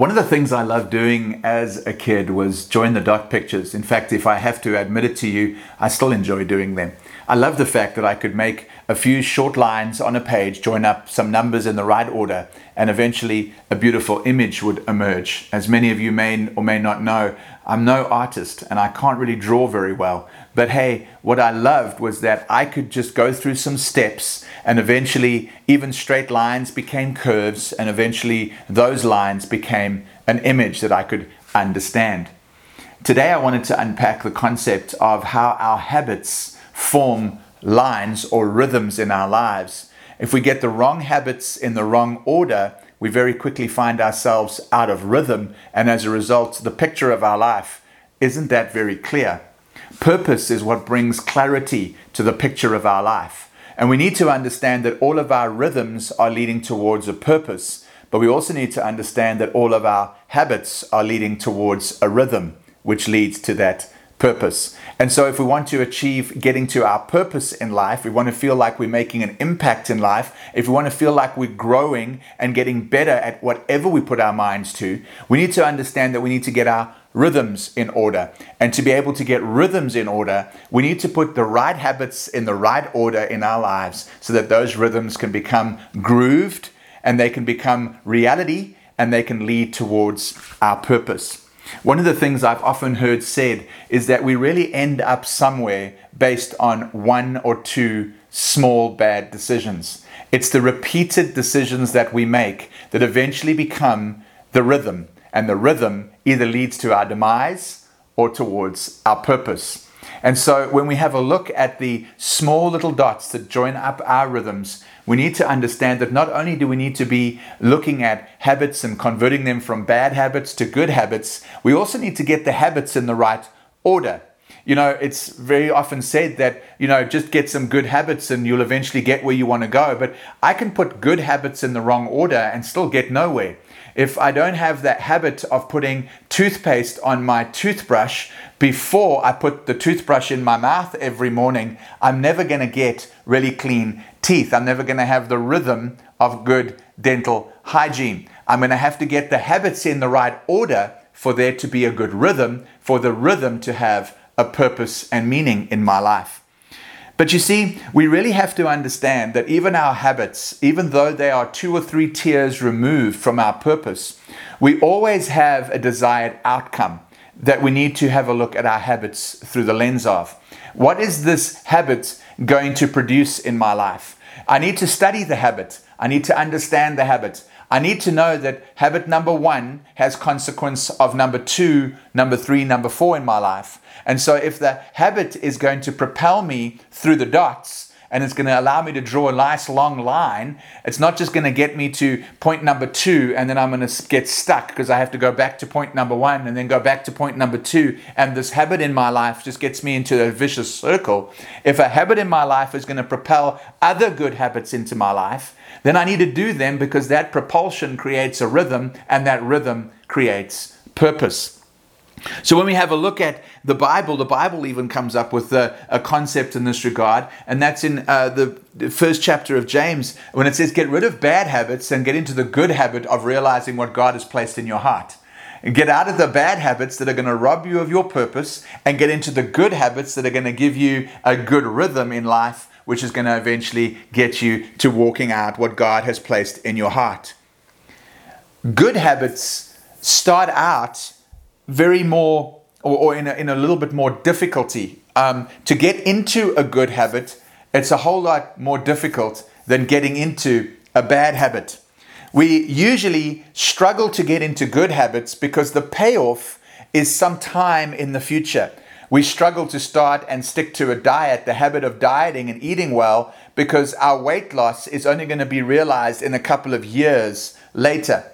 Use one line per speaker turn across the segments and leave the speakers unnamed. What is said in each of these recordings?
One of the things I loved doing as a kid was join the dot pictures. In fact, if I have to admit it to you, I still enjoy doing them. I love the fact that I could make a few short lines on a page, join up some numbers in the right order, and eventually a beautiful image would emerge. As many of you may or may not know, I'm no artist and I can't really draw very well. But hey, what I loved was that I could just go through some steps and eventually even straight lines became curves and eventually those lines became an image that I could understand. Today I wanted to unpack the concept of how our habits form lines or rhythms in our lives. If we get the wrong habits in the wrong order, we very quickly find ourselves out of rhythm, and as a result, the picture of our life isn't that very clear. Purpose is what brings clarity to the picture of our life. And we need to understand that all of our rhythms are leading towards a purpose, but we also need to understand that all of our habits are leading towards a rhythm, which leads to that purpose. And so, if we want to achieve getting to our purpose in life, we want to feel like we're making an impact in life, if we want to feel like we're growing and getting better at whatever we put our minds to, we need to understand that we need to get our rhythms in order. And to be able to get rhythms in order, we need to put the right habits in the right order in our lives so that those rhythms can become grooved and they can become reality and they can lead towards our purpose. One of the things I've often heard said is that we really end up somewhere based on one or two small bad decisions. It's the repeated decisions that we make that eventually become the rhythm, and the rhythm either leads to our demise or towards our purpose. And so when we have a look at the small little dots that join up our rhythms, we need to understand that not only do we need to be looking at habits and converting them from bad habits to good habits, we also need to get the habits in the right order. You know, it's very often said that, you know, just get some good habits and you'll eventually get where you want to go. But I can put good habits in the wrong order and still get nowhere. If I don't have that habit of putting toothpaste on my toothbrush before I put the toothbrush in my mouth every morning, I'm never going to get really clean teeth. I'm never going to have the rhythm of good dental hygiene. I'm going to have to get the habits in the right order for there to be a good rhythm, for the rhythm to have a purpose and meaning in my life. But you see, we really have to understand that even our habits, even though they are two or three tiers removed from our purpose, we always have a desired outcome that we need to have a look at our habits through the lens of. What is this habit going to produce in my life? I need to study the habit. I need to understand the habit. I need to know that habit number one has consequence of number two, number three, number four in my life. And so if the habit is going to propel me through the dots, and it's going to allow me to draw a nice long line. It's not just going to get me to point number two and then I'm going to get stuck because I have to go back to point number one and then go back to point number two. And this habit in my life just gets me into a vicious circle. If a habit in my life is going to propel other good habits into my life, then I need to do them because that propulsion creates a rhythm and that rhythm creates purpose. So when we have a look at the Bible, the Bible even comes up with a, a concept in this regard, and that's in uh, the, first chapter of James when it says, Get rid of bad habits and get into the good habit of realizing what God has placed in your heart. And Get out of the bad habits that are going to rob you of your purpose and get into the good habits that are going to give you a good rhythm in life which is going to eventually get you to walking out what God has placed in your heart. Good habits start out very more, or, or in, a, in a little bit more difficulty. Um, to get into a good habit, it's a whole lot more difficult than getting into a bad habit. We usually struggle to get into good habits because the payoff is some time in the future. We struggle to start and stick to a diet, the habit of dieting and eating well, because our weight loss is only going to be realized in a couple of years later.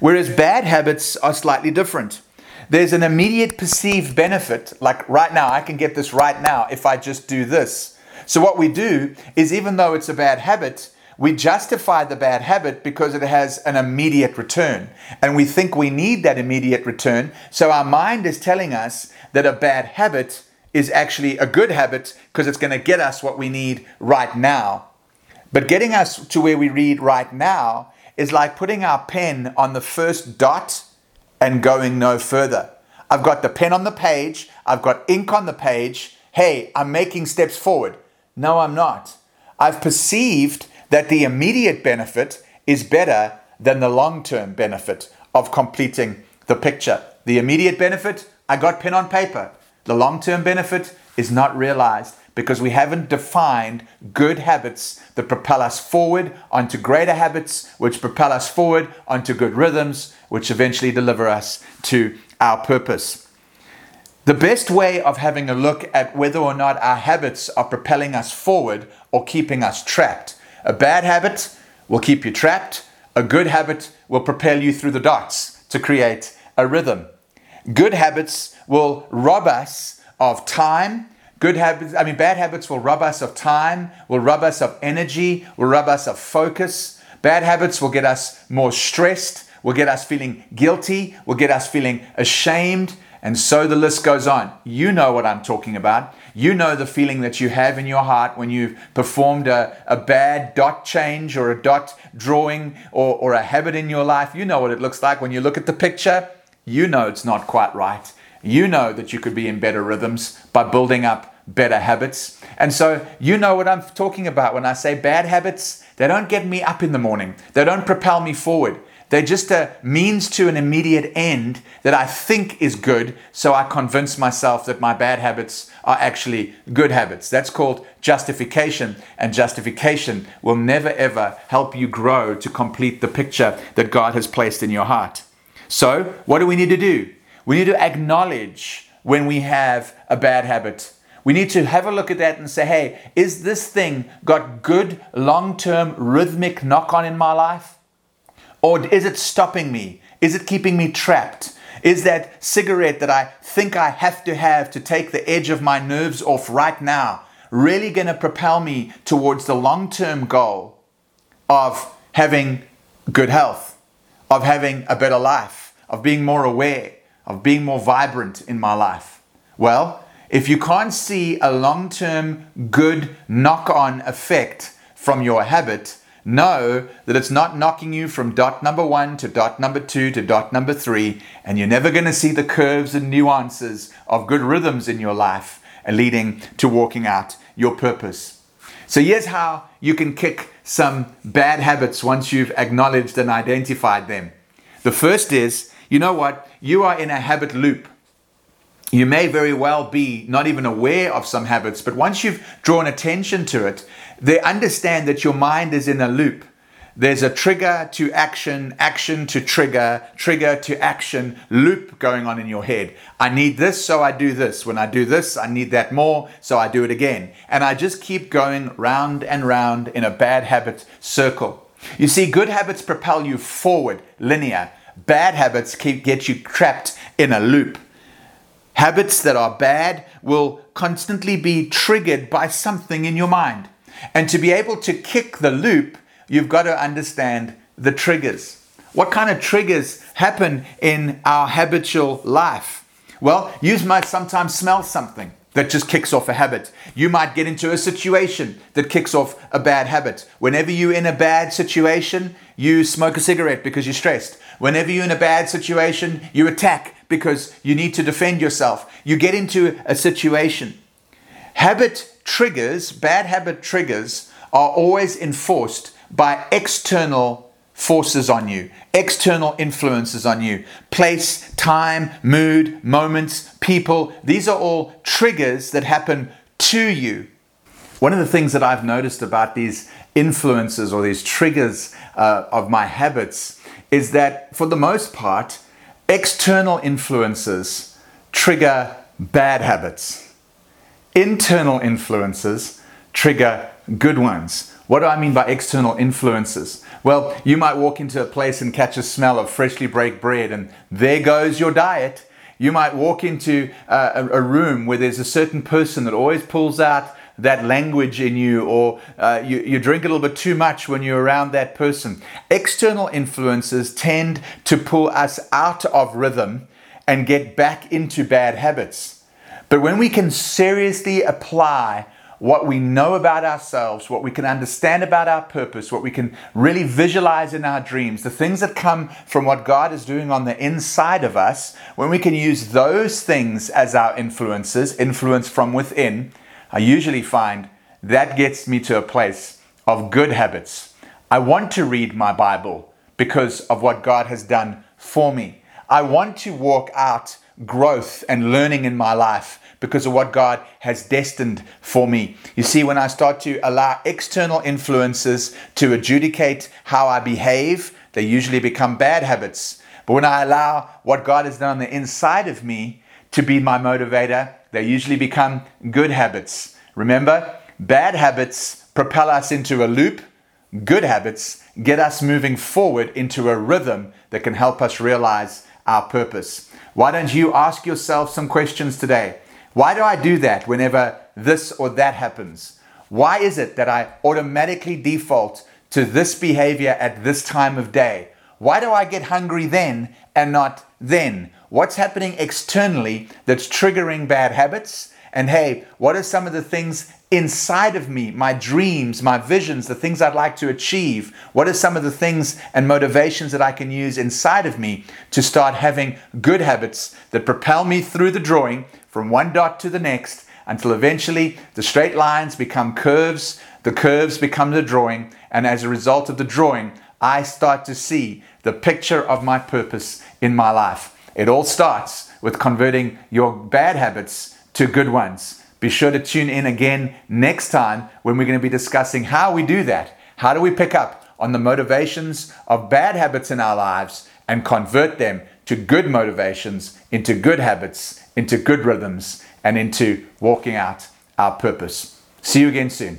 Whereas bad habits are slightly different. There's an immediate perceived benefit, like right now, I can get this right now if I just do this. So, what we do is, even though it's a bad habit, we justify the bad habit because it has an immediate return. And we think we need that immediate return. So our mind is telling us that a bad habit is actually a good habit because it's going to get us what we need right now. But getting us to where we read right now is like putting our pen on the first dot and going no further. I've got the pen on the page, I've got ink on the page. Hey, I'm making steps forward. No, I'm not. I've perceived that the immediate benefit is better than the long term benefit of completing the picture. The immediate benefit, I got pen on paper. The long term benefit is not realized because we haven't defined good habits that propel us forward onto greater habits, which propel us forward onto good rhythms, which eventually deliver us to our purpose. The best way of having a look at whether or not our habits are propelling us forward or keeping us trapped. A bad habit will keep you trapped, a good habit will propel you through the dots to create a rhythm. Good habits will rob us of time. Good habits, I mean, bad habits will rob us of time, will rob us of energy, will rob us of focus. Bad habits will get us more stressed, will get us feeling guilty, will get us feeling ashamed, and so the list goes on. You know what I'm talking about. You know the feeling that you have in your heart when you've performed a, a bad dot change or a dot drawing or, or a habit in your life. You know what it looks like when you look at the picture. You know it's not quite right. You know that you could be in better rhythms by building up better habits. And so you know what I'm talking about when I say bad habits. They don't get me up in the morning, they don't propel me forward. They're just a means to an immediate end that I think is good, so I convince myself that my bad habits are actually good habits. That's called justification, and justification will never ever help you grow to complete the picture that God has placed in your heart. So, what do we need to do? We need to acknowledge when we have a bad habit. We need to have a look at that and say, hey, is this thing got good long term rhythmic knock on in my life? Or is it stopping me? Is it keeping me trapped? Is that cigarette that I think I have to have to take the edge of my nerves off right now really going to propel me towards the long term goal of having good health, of having a better life, of being more aware, of being more vibrant in my life? Well, if you can't see a long term good knock on effect from your habit, know that it's not knocking you from dot number one to dot number two to dot number three, and you're never going to see the curves and nuances of good rhythms in your life leading to walking out your purpose. So, here's how you can kick some bad habits once you've acknowledged and identified them. The first is you know what? You are in a habit loop. You may very well be not even aware of some habits, but once you've drawn attention to it, they understand that your mind is in a loop. There's a trigger to action, action to trigger, trigger to action loop going on in your head. I need this, so I do this. When I do this, I need that more, so I do it again. And I just keep going round and round in a bad habit circle. You see, good habits propel you forward, linear. Bad habits keep get you trapped in a loop. Habits that are bad will constantly be triggered by something in your mind. And to be able to kick the loop, you've got to understand the triggers. What kind of triggers happen in our habitual life? Well, you might sometimes smell something that just kicks off a habit. You might get into a situation that kicks off a bad habit. Whenever you're in a bad situation, you smoke a cigarette because you're stressed. Whenever you're in a bad situation, you attack because you need to defend yourself. You get into a situation. Habit triggers, bad habit triggers, are always enforced by external forces on you, external influences on you. Place, time, mood, moments, people, these are all triggers that happen to you. One of the things that I've noticed about these influences or these triggers uh, of my habits is that for the most part, External influences trigger bad habits. Internal influences trigger good ones. What do I mean by external influences? Well, you might walk into a place and catch a smell of freshly baked bread, and there goes your diet. You might walk into uh, a, a room where there's a certain person that always pulls out that language in you, or uh, you, you drink a little bit too much when you're around that person. External influences tend to pull us out of rhythm and get back into bad habits. But when we can seriously apply what we know about ourselves, what we can understand about our purpose, what we can really visualize in our dreams, the things that come from what God is doing on the inside of us, when we can use those things as our influences, influence from within, I usually find that gets me to a place of good habits. I want to read my Bible because of what God has done for me. I want to walk out growth and learning in my life because of what God has destined for me. You see, when I start to allow external influences to adjudicate how I behave, they usually become bad habits. But when I allow what God has done on the inside of me to be my motivator, they usually become good habits. Remember, bad habits propel us into a loop, good habits get us moving forward into a rhythm that can help us realize our purpose. Why don't you ask yourself some questions today? Why do I do that whenever this or that happens? Why is it that I automatically default to this behavior at this time of day? Why do I get hungry then and not then? What's happening externally that's triggering bad habits? And hey, what are some of the things inside of me, my dreams, my visions, the things I'd like to achieve? What are some of the things and motivations that I can use inside of me to start having good habits that propel me through the drawing from one dot to the next until eventually the straight lines become curves, the curves become the drawing, and as a result of the drawing, I start to see the picture of my purpose in my life. It all starts with converting your bad habits to good ones. Be sure to tune in again next time when we're going to be discussing how we do that. How do we pick up on the motivations of bad habits in our lives and convert them to good motivations, into good habits, into good rhythms, and into walking out our purpose? See you again soon.